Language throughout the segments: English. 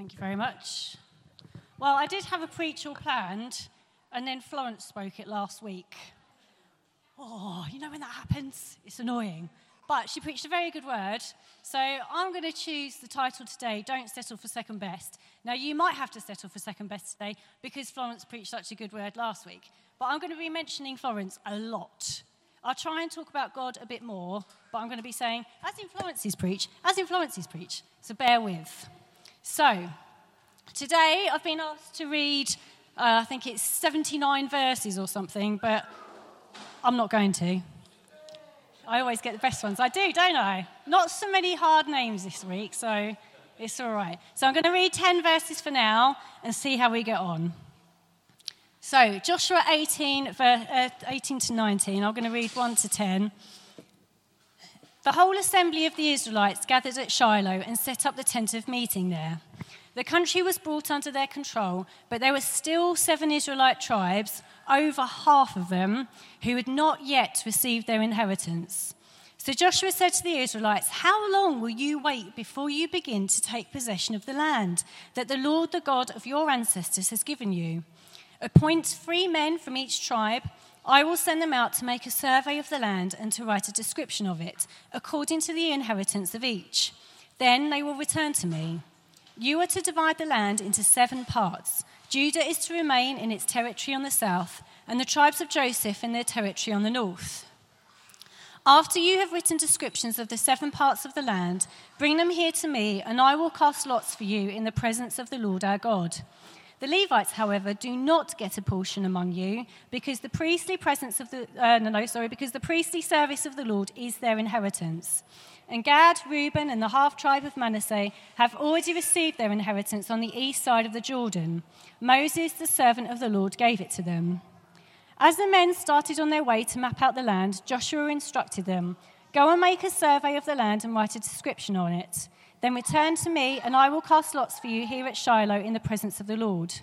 Thank you very much. Well, I did have a preach all planned, and then Florence spoke it last week. Oh, you know when that happens? It's annoying. But she preached a very good word. So I'm going to choose the title today Don't Settle for Second Best. Now, you might have to settle for second best today because Florence preached such a good word last week. But I'm going to be mentioning Florence a lot. I'll try and talk about God a bit more, but I'm going to be saying, as in Florence's preach, as in Florence's preach. So bear with. So, today I've been asked to read, uh, I think it's 79 verses or something, but I'm not going to. I always get the best ones. I do, don't I? Not so many hard names this week, so it's all right. So I'm going to read 10 verses for now and see how we get on. So, Joshua 18, uh, 18 to 19, I'm going to read 1 to 10. The whole assembly of the Israelites gathered at Shiloh and set up the tent of meeting there. The country was brought under their control, but there were still seven Israelite tribes, over half of them, who had not yet received their inheritance. So Joshua said to the Israelites, How long will you wait before you begin to take possession of the land that the Lord, the God of your ancestors, has given you? Appoint three men from each tribe. I will send them out to make a survey of the land and to write a description of it, according to the inheritance of each. Then they will return to me. You are to divide the land into seven parts. Judah is to remain in its territory on the south, and the tribes of Joseph in their territory on the north. After you have written descriptions of the seven parts of the land, bring them here to me, and I will cast lots for you in the presence of the Lord our God. The Levites, however, do not get a portion among you, because the priestly presence of the uh, no, no, sorry, because the priestly service of the Lord is their inheritance. And Gad, Reuben, and the half tribe of Manasseh have already received their inheritance on the east side of the Jordan. Moses, the servant of the Lord, gave it to them. As the men started on their way to map out the land, Joshua instructed them Go and make a survey of the land and write a description on it. Then return to me, and I will cast lots for you here at Shiloh in the presence of the Lord.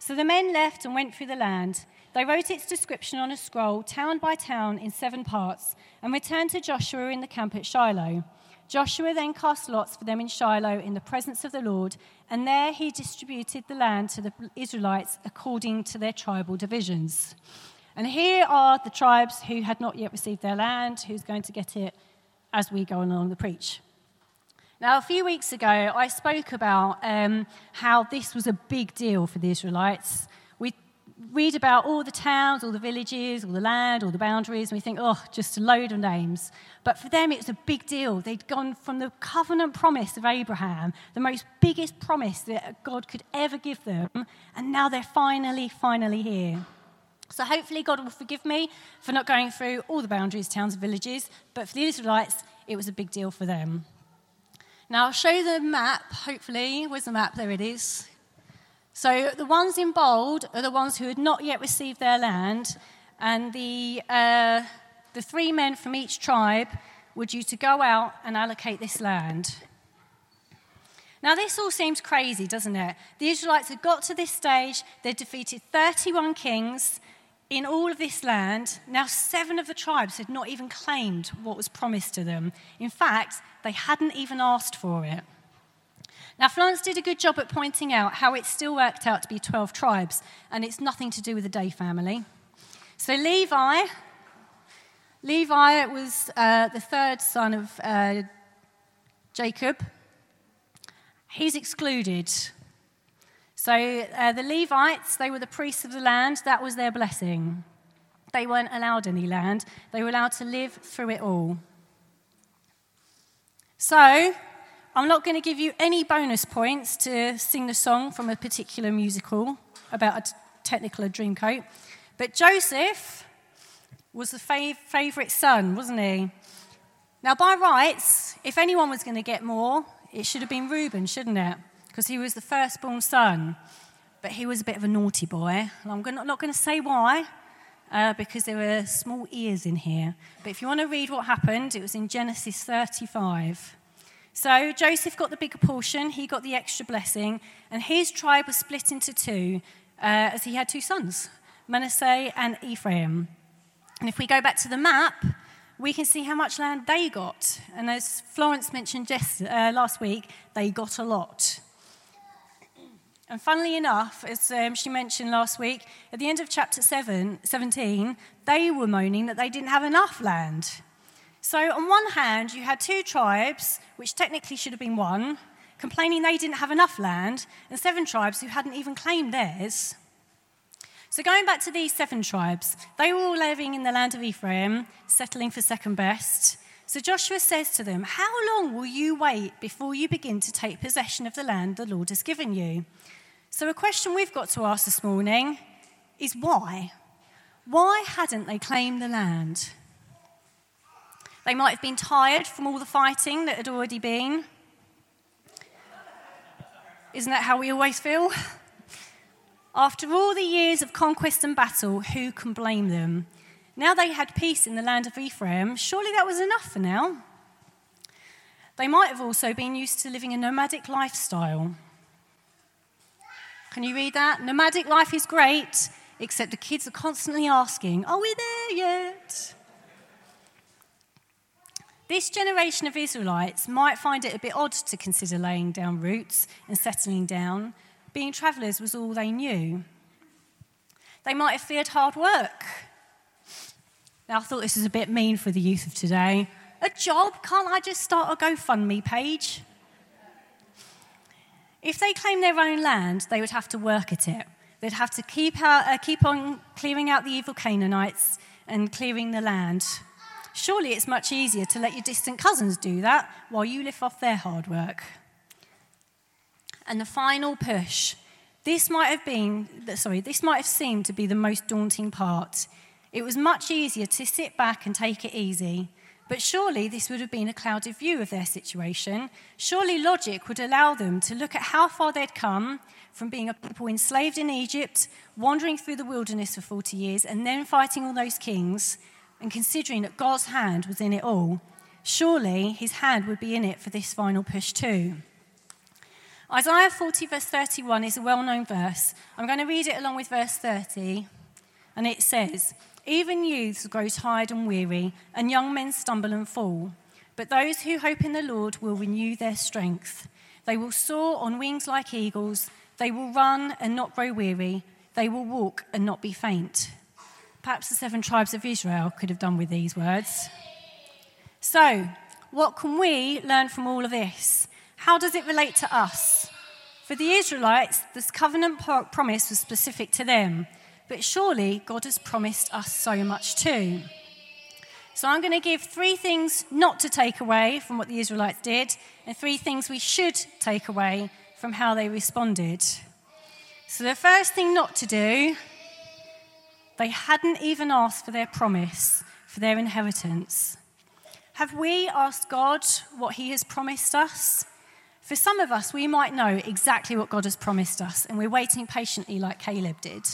So the men left and went through the land. They wrote its description on a scroll, town by town, in seven parts, and returned to Joshua in the camp at Shiloh. Joshua then cast lots for them in Shiloh in the presence of the Lord, and there he distributed the land to the Israelites according to their tribal divisions. And here are the tribes who had not yet received their land, who's going to get it as we go along the preach. Now, a few weeks ago, I spoke about um, how this was a big deal for the Israelites We read about all the towns, all the villages, all the land, all the boundaries, and we think, oh, just a load of names. But for them, it was a big deal. They'd gone from the covenant promise of Abraham, the most biggest promise that God could ever give them, and now they're finally, finally here. So hopefully, God will forgive me for not going through all the boundaries, towns, and villages, but for the Israelites, it was a big deal for them. Now, I'll show the map, hopefully. Where's the map? There it is. So the ones in bold are the ones who had not yet received their land, and the, uh, the three men from each tribe were due to go out and allocate this land. Now, this all seems crazy, doesn't it? The Israelites had got to this stage, they'd defeated 31 kings in all of this land. Now, seven of the tribes had not even claimed what was promised to them. In fact, they hadn't even asked for it. Now, Florence did a good job at pointing out how it still worked out to be 12 tribes, and it's nothing to do with the Day family. So, Levi, Levi was uh, the third son of uh, Jacob. He's excluded. So, uh, the Levites, they were the priests of the land, that was their blessing. They weren't allowed any land, they were allowed to live through it all. So, I'm not going to give you any bonus points to sing the song from a particular musical about a technical dreamcoat, but Joseph was the fav- favourite son, wasn't he? Now, by rights, if anyone was going to get more, it should have been Reuben, shouldn't it? Because he was the firstborn son. But he was a bit of a naughty boy. I'm not going to say why, uh, because there were small ears in here. But if you want to read what happened, it was in Genesis 35. So Joseph got the bigger portion, he got the extra blessing, and his tribe was split into two uh, as he had two sons, Manasseh and Ephraim. And if we go back to the map, we can see how much land they got. And as Florence mentioned just, uh, last week, they got a lot. And funnily enough, as um, she mentioned last week, at the end of chapter seven, 17, they were moaning that they didn't have enough land. So, on one hand, you had two tribes, which technically should have been one, complaining they didn't have enough land, and seven tribes who hadn't even claimed theirs. So, going back to these seven tribes, they were all living in the land of Ephraim, settling for second best. So, Joshua says to them, How long will you wait before you begin to take possession of the land the Lord has given you? So, a question we've got to ask this morning is why? Why hadn't they claimed the land? They might have been tired from all the fighting that had already been. Isn't that how we always feel? After all the years of conquest and battle, who can blame them? Now they had peace in the land of Ephraim. Surely that was enough for now. They might have also been used to living a nomadic lifestyle. Can you read that? Nomadic life is great, except the kids are constantly asking, Are we there yet? This generation of Israelites might find it a bit odd to consider laying down roots and settling down. Being travellers was all they knew. They might have feared hard work. Now, I thought this was a bit mean for the youth of today. A job? Can't I just start a GoFundMe page? If they claim their own land, they would have to work at it. They'd have to keep, out, uh, keep on clearing out the evil Canaanites and clearing the land. Surely it's much easier to let your distant cousins do that while you live off their hard work. And the final push. This might have been, sorry, this might have seemed to be the most daunting part. It was much easier to sit back and take it easy. But surely this would have been a clouded view of their situation. Surely logic would allow them to look at how far they'd come from being a people enslaved in Egypt, wandering through the wilderness for 40 years, and then fighting all those kings, and considering that God's hand was in it all, surely his hand would be in it for this final push too. Isaiah 40, verse 31 is a well known verse. I'm going to read it along with verse 30. And it says, Even youths grow tired and weary, and young men stumble and fall. But those who hope in the Lord will renew their strength. They will soar on wings like eagles. They will run and not grow weary. They will walk and not be faint. Perhaps the seven tribes of Israel could have done with these words. So, what can we learn from all of this? How does it relate to us? For the Israelites, this covenant promise was specific to them, but surely God has promised us so much too. So I'm going to give three things not to take away from what the Israelites did, and three things we should take away from how they responded. So the first thing not to do they hadn't even asked for their promise, for their inheritance. Have we asked God what He has promised us? For some of us, we might know exactly what God has promised us, and we're waiting patiently like Caleb did.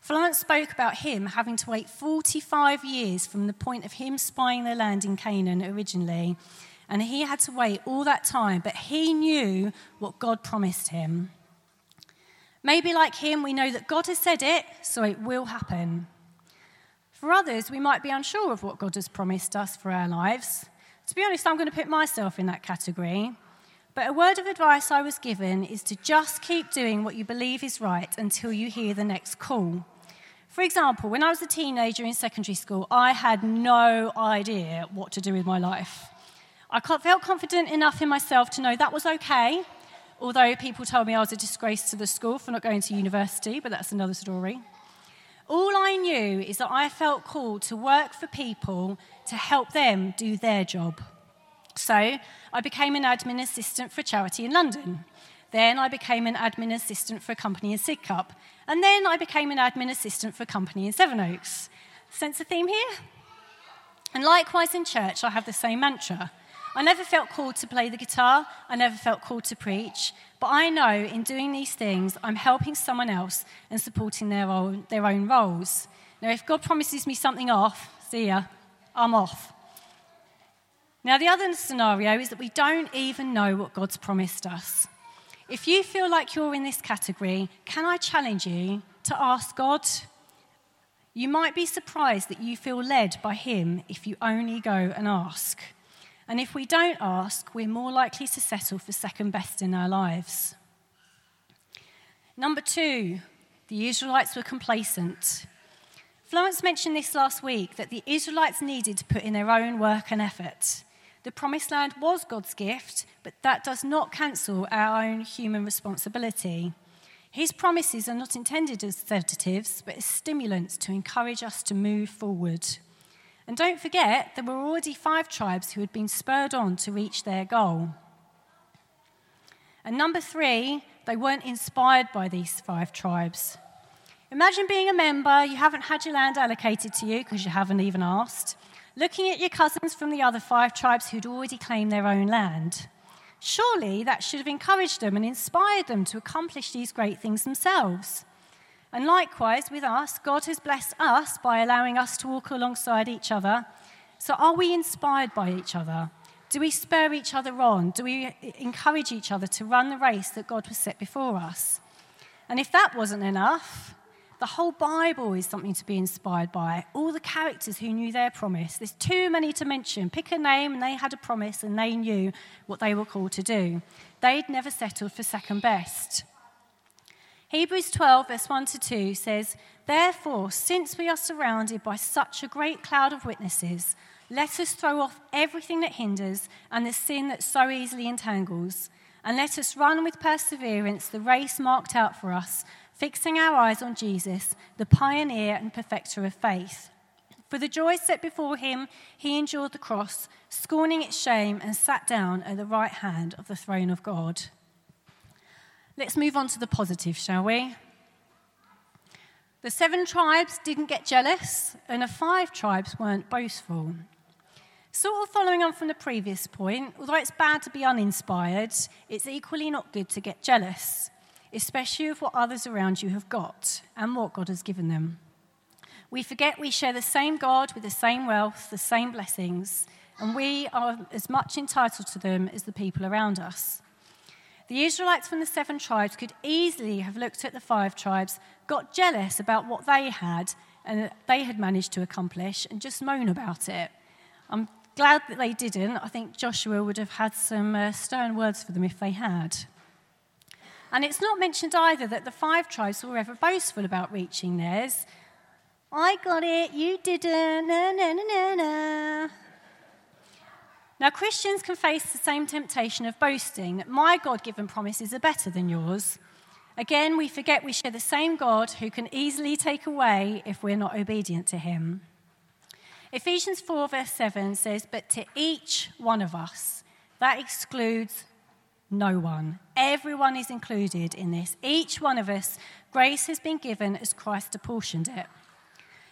Florence spoke about him having to wait 45 years from the point of him spying the land in Canaan originally. And he had to wait all that time, but he knew what God promised him. Maybe, like him, we know that God has said it, so it will happen. For others, we might be unsure of what God has promised us for our lives. To be honest, I'm going to put myself in that category. But a word of advice I was given is to just keep doing what you believe is right until you hear the next call. For example, when I was a teenager in secondary school, I had no idea what to do with my life. I felt confident enough in myself to know that was okay, although people told me I was a disgrace to the school for not going to university, but that's another story. All I knew is that I felt called to work for people to help them do their job. So I became an admin assistant for a charity in London. Then I became an admin assistant for a company in Sidcup. And then I became an admin assistant for a company in Sevenoaks. Sense a theme here? And likewise in church, I have the same mantra I never felt called to play the guitar, I never felt called to preach, but I know in doing these things, I'm helping someone else and supporting their own, their own roles. Now, if God promises me something off, see ya, I'm off. Now, the other scenario is that we don't even know what God's promised us. If you feel like you're in this category, can I challenge you to ask God? You might be surprised that you feel led by Him if you only go and ask. And if we don't ask, we're more likely to settle for second best in our lives. Number two, the Israelites were complacent. Florence mentioned this last week that the Israelites needed to put in their own work and effort. The promised land was God's gift, but that does not cancel our own human responsibility. His promises are not intended as sedatives, but as stimulants to encourage us to move forward. And don't forget, there were already five tribes who had been spurred on to reach their goal. And number three, they weren't inspired by these five tribes. Imagine being a member, you haven't had your land allocated to you because you haven't even asked, looking at your cousins from the other five tribes who'd already claimed their own land. Surely that should have encouraged them and inspired them to accomplish these great things themselves. And likewise with us, God has blessed us by allowing us to walk alongside each other. So are we inspired by each other? Do we spur each other on? Do we encourage each other to run the race that God has set before us? And if that wasn't enough, the whole Bible is something to be inspired by. All the characters who knew their promise. There's too many to mention. Pick a name, and they had a promise, and they knew what they were called to do. They'd never settled for second best. Hebrews 12, verse 1 to 2 says, Therefore, since we are surrounded by such a great cloud of witnesses, let us throw off everything that hinders and the sin that so easily entangles, and let us run with perseverance the race marked out for us fixing our eyes on Jesus, the pioneer and perfecter of faith. For the joy set before him, he endured the cross, scorning its shame, and sat down at the right hand of the throne of God. Let's move on to the positive, shall we? The seven tribes didn't get jealous, and the five tribes weren't boastful. Sort of following on from the previous point, although it's bad to be uninspired, it's equally not good to get jealous especially of what others around you have got and what God has given them. We forget we share the same God with the same wealth, the same blessings, and we are as much entitled to them as the people around us. The Israelites from the seven tribes could easily have looked at the five tribes, got jealous about what they had and they had managed to accomplish, and just moan about it. I'm glad that they didn't. I think Joshua would have had some uh, stern words for them if they had. And it's not mentioned either that the five tribes were ever boastful about reaching theirs. I got it, you didn't, na, na, na, na, na. Now, Christians can face the same temptation of boasting that my God given promises are better than yours. Again, we forget we share the same God who can easily take away if we're not obedient to him. Ephesians 4, verse 7 says, But to each one of us, that excludes no one. Everyone is included in this. Each one of us, grace has been given as Christ apportioned it.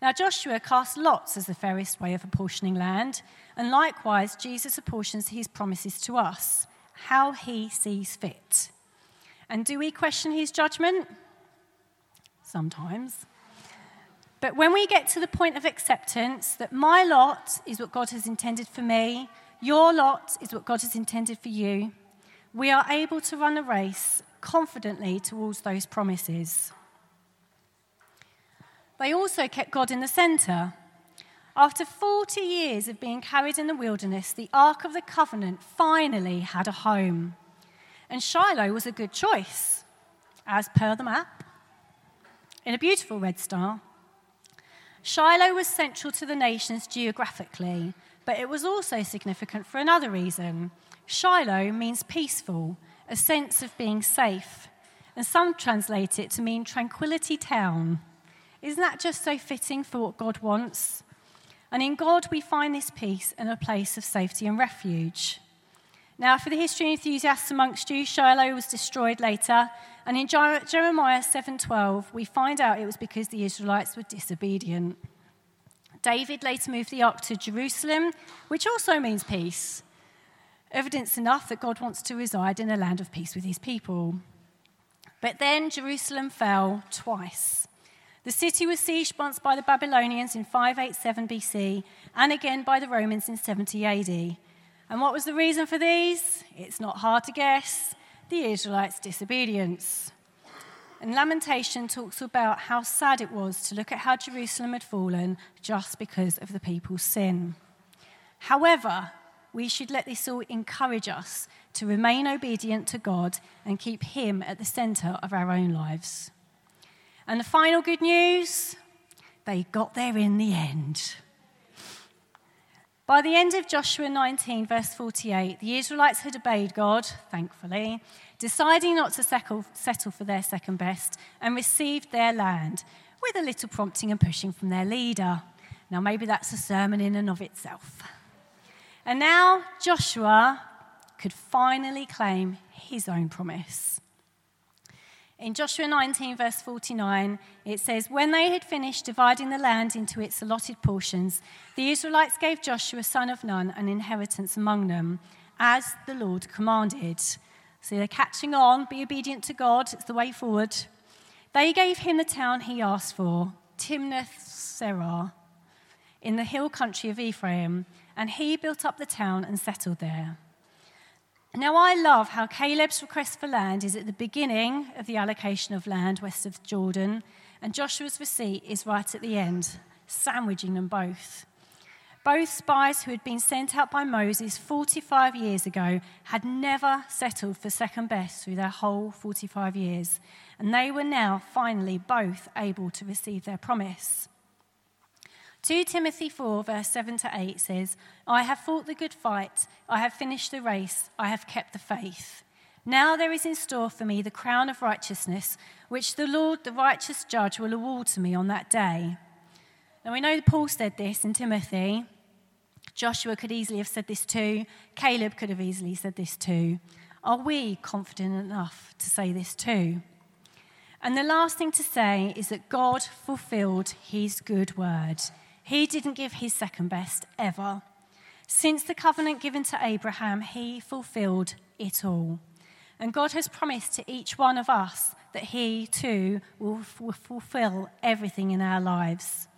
Now, Joshua cast lots as the fairest way of apportioning land, and likewise, Jesus apportions his promises to us, how he sees fit. And do we question his judgment? Sometimes. But when we get to the point of acceptance that my lot is what God has intended for me, your lot is what God has intended for you, we are able to run a race confidently towards those promises. They also kept God in the center. After 40 years of being carried in the wilderness, the Ark of the Covenant finally had a home. And Shiloh was a good choice, as per the map, in a beautiful red star. Shiloh was central to the nations geographically, but it was also significant for another reason. Shiloh means peaceful, a sense of being safe, and some translate it to mean tranquility town. Isn't that just so fitting for what God wants? And in God, we find this peace and a place of safety and refuge. Now, for the history enthusiasts amongst you, Shiloh was destroyed later, and in Jeremiah 7:12, we find out it was because the Israelites were disobedient. David later moved the ark to Jerusalem, which also means peace evidence enough that God wants to reside in a land of peace with his people. But then Jerusalem fell twice. The city was sieged once by the Babylonians in 587 BC and again by the Romans in 70 AD. And what was the reason for these? It's not hard to guess the Israelites' disobedience. And Lamentation talks about how sad it was to look at how Jerusalem had fallen just because of the people's sin. However, we should let this all encourage us to remain obedient to God and keep Him at the center of our own lives. And the final good news they got there in the end. By the end of Joshua 19, verse 48, the Israelites had obeyed God, thankfully, deciding not to settle for their second best, and received their land with a little prompting and pushing from their leader. Now, maybe that's a sermon in and of itself. And now Joshua could finally claim his own promise. In Joshua 19, verse 49, it says, When they had finished dividing the land into its allotted portions, the Israelites gave Joshua, son of Nun, an inheritance among them, as the Lord commanded. So they're catching on, be obedient to God, it's the way forward. They gave him the town he asked for, Timnath Serah, in the hill country of Ephraim, and he built up the town and settled there. Now, I love how Caleb's request for land is at the beginning of the allocation of land west of Jordan, and Joshua's receipt is right at the end, sandwiching them both. Both spies who had been sent out by Moses 45 years ago had never settled for second best through their whole 45 years, and they were now finally both able to receive their promise. 2 Timothy 4, verse 7 to 8 says, I have fought the good fight, I have finished the race, I have kept the faith. Now there is in store for me the crown of righteousness, which the Lord, the righteous judge, will award to me on that day. Now we know that Paul said this in Timothy. Joshua could easily have said this too. Caleb could have easily said this too. Are we confident enough to say this too? And the last thing to say is that God fulfilled his good word. He didn't give his second best ever. Since the covenant given to Abraham, he fulfilled it all. And God has promised to each one of us that he too will, will fulfill everything in our lives.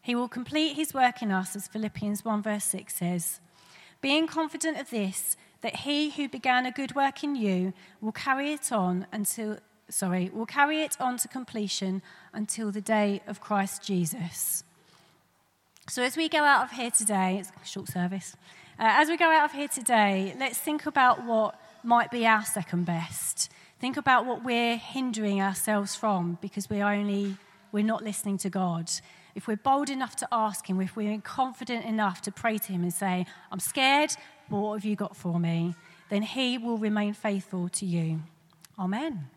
He will complete his work in us, as Philippians 1 verse 6 says. Being confident of this, that he who began a good work in you will carry it on until sorry, will carry it on to completion until the day of Christ Jesus. So, as we go out of here today, it's short service. Uh, as we go out of here today, let's think about what might be our second best. Think about what we're hindering ourselves from because we're only we're not listening to God. If we're bold enough to ask Him, if we're confident enough to pray to Him and say, "I'm scared, but what have you got for me?" Then He will remain faithful to you. Amen.